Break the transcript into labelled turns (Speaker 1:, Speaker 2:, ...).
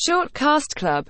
Speaker 1: Shortcast Club.